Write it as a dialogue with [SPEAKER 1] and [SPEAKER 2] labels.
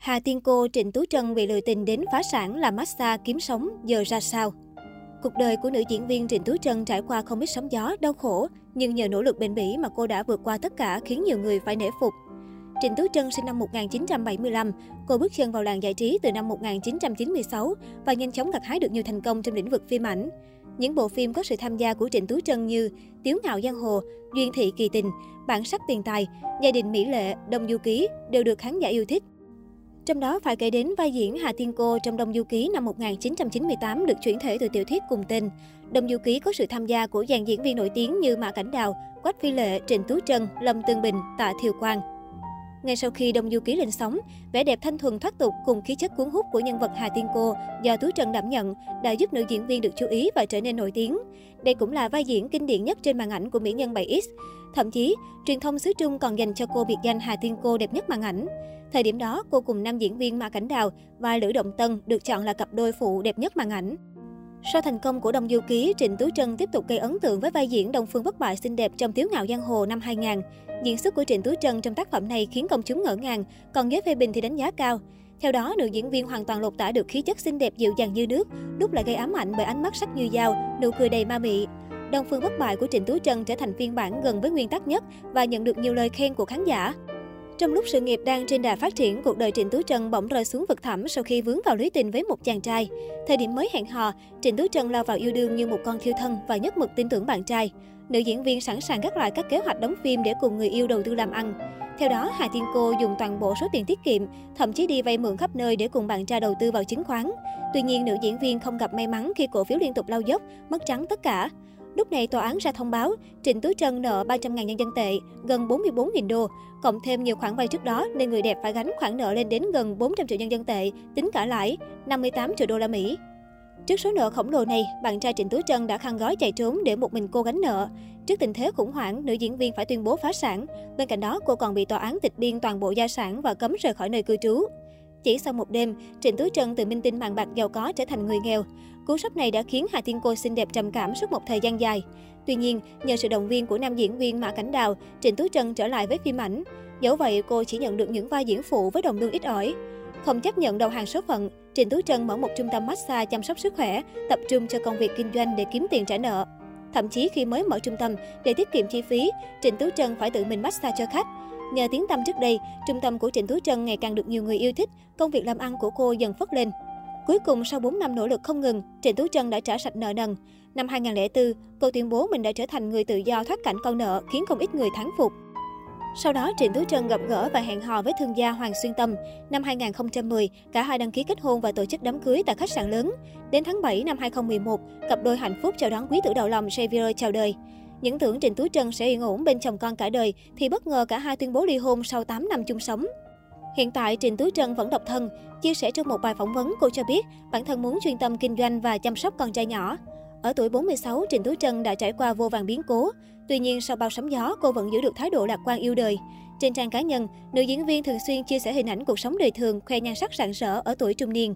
[SPEAKER 1] Hà Tiên Cô, Trịnh Tú Trân bị lừa tình đến phá sản làm massage kiếm sống, giờ ra sao? Cuộc đời của nữ diễn viên Trịnh Tú Trân trải qua không ít sóng gió, đau khổ, nhưng nhờ nỗ lực bền bỉ mà cô đã vượt qua tất cả khiến nhiều người phải nể phục. Trịnh Tú Trân sinh năm 1975, cô bước chân vào làng giải trí từ năm 1996 và nhanh chóng gặt hái được nhiều thành công trong lĩnh vực phim ảnh. Những bộ phim có sự tham gia của Trịnh Tú Trân như Tiếu ngạo giang hồ, Duyên thị kỳ tình, Bản sắc tiền tài, Gia đình mỹ lệ, Đông du ký đều được khán giả yêu thích. Trong đó phải kể đến vai diễn Hà Thiên Cô trong Đông Du Ký năm 1998 được chuyển thể từ tiểu thuyết cùng tên. Đông Du Ký có sự tham gia của dàn diễn viên nổi tiếng như Mã Cảnh Đào, Quách Phi Lệ, Trịnh Tú Trân, Lâm Tương Bình, Tạ Thiều Quang. Ngay sau khi Đông Du Ký lên sóng, vẻ đẹp thanh thuần thoát tục cùng khí chất cuốn hút của nhân vật Hà Tiên Cô do Tú Trần đảm nhận đã giúp nữ diễn viên được chú ý và trở nên nổi tiếng. Đây cũng là vai diễn kinh điển nhất trên màn ảnh của mỹ nhân 7X. Thậm chí, truyền thông xứ Trung còn dành cho cô biệt danh Hà Tiên Cô đẹp nhất màn ảnh. Thời điểm đó, cô cùng nam diễn viên Mã Cảnh Đào và Lữ Động Tân được chọn là cặp đôi phụ đẹp nhất màn ảnh. Sau thành công của Đông Du Ký, Trịnh Tú Trân tiếp tục gây ấn tượng với vai diễn Đông Phương bất bại xinh đẹp trong Tiếu ngạo giang hồ năm 2000. Diễn xuất của Trịnh Tú Trân trong tác phẩm này khiến công chúng ngỡ ngàng, còn giới phê bình thì đánh giá cao. Theo đó, nữ diễn viên hoàn toàn lột tả được khí chất xinh đẹp dịu dàng như nước, lúc lại gây ám ảnh bởi ánh mắt sắc như dao, nụ cười đầy ma mị. Đông Phương bất bại của Trịnh Tú Trân trở thành phiên bản gần với nguyên tắc nhất và nhận được nhiều lời khen của khán giả. Trong lúc sự nghiệp đang trên đà phát triển, cuộc đời Trịnh Tú Trân bỗng rơi xuống vực thẳm sau khi vướng vào lưới tình với một chàng trai. Thời điểm mới hẹn hò, Trịnh Tú Trân lao vào yêu đương như một con thiêu thân và nhất mực tin tưởng bạn trai. Nữ diễn viên sẵn sàng gác lại các kế hoạch đóng phim để cùng người yêu đầu tư làm ăn. Theo đó, Hà Tiên Cô dùng toàn bộ số tiền tiết kiệm, thậm chí đi vay mượn khắp nơi để cùng bạn trai đầu tư vào chứng khoán. Tuy nhiên, nữ diễn viên không gặp may mắn khi cổ phiếu liên tục lao dốc, mất trắng tất cả. Lúc này, tòa án ra thông báo Trịnh Tú Trân nợ 300.000 nhân dân tệ, gần 44.000 đô. Cộng thêm nhiều khoản vay trước đó nên người đẹp phải gánh khoản nợ lên đến gần 400 triệu nhân dân tệ, tính cả lãi, 58 triệu đô la Mỹ. Trước số nợ khổng lồ này, bạn trai Trịnh Tú Trân đã khăn gói chạy trốn để một mình cô gánh nợ. Trước tình thế khủng hoảng, nữ diễn viên phải tuyên bố phá sản. Bên cạnh đó, cô còn bị tòa án tịch biên toàn bộ gia sản và cấm rời khỏi nơi cư trú. Chỉ sau một đêm, Trịnh Tú Trân từ minh tinh mạng bạc giàu có trở thành người nghèo. Cú sốc này đã khiến Hà Thiên Cô xinh đẹp trầm cảm suốt một thời gian dài. Tuy nhiên, nhờ sự động viên của nam diễn viên Mã Cảnh Đào, Trịnh Tú Trân trở lại với phim ảnh. Dẫu vậy, cô chỉ nhận được những vai diễn phụ với đồng lương ít ỏi. Không chấp nhận đầu hàng số phận, Trịnh Tú Trân mở một trung tâm massage chăm sóc sức khỏe, tập trung cho công việc kinh doanh để kiếm tiền trả nợ. Thậm chí khi mới mở trung tâm, để tiết kiệm chi phí, Trịnh Tú Trân phải tự mình massage cho khách. Nhờ tiếng tâm trước đây, trung tâm của Trịnh Tú Trân ngày càng được nhiều người yêu thích, công việc làm ăn của cô dần phất lên. Cuối cùng, sau 4 năm nỗ lực không ngừng, Trịnh Tú Trân đã trả sạch nợ nần. Năm 2004, cô tuyên bố mình đã trở thành người tự do thoát cảnh con nợ, khiến không ít người thắng phục. Sau đó, Trịnh Tú Trân gặp gỡ và hẹn hò với thương gia Hoàng Xuyên Tâm. Năm 2010, cả hai đăng ký kết hôn và tổ chức đám cưới tại khách sạn lớn. Đến tháng 7 năm 2011, cặp đôi hạnh phúc chào đón quý tử đầu lòng Xavier chào đời. Những tưởng Trịnh Tú Trân sẽ yên ổn bên chồng con cả đời, thì bất ngờ cả hai tuyên bố ly hôn sau 8 năm chung sống. Hiện tại, Trịnh Tú Trân vẫn độc thân. Chia sẻ trong một bài phỏng vấn, cô cho biết bản thân muốn chuyên tâm kinh doanh và chăm sóc con trai nhỏ. Ở tuổi 46, Trịnh Tú Trân đã trải qua vô vàng biến cố. Tuy nhiên, sau bao sóng gió, cô vẫn giữ được thái độ lạc quan yêu đời. Trên trang cá nhân, nữ diễn viên thường xuyên chia sẻ hình ảnh cuộc sống đời thường, khoe nhan sắc rạng rỡ ở tuổi trung niên.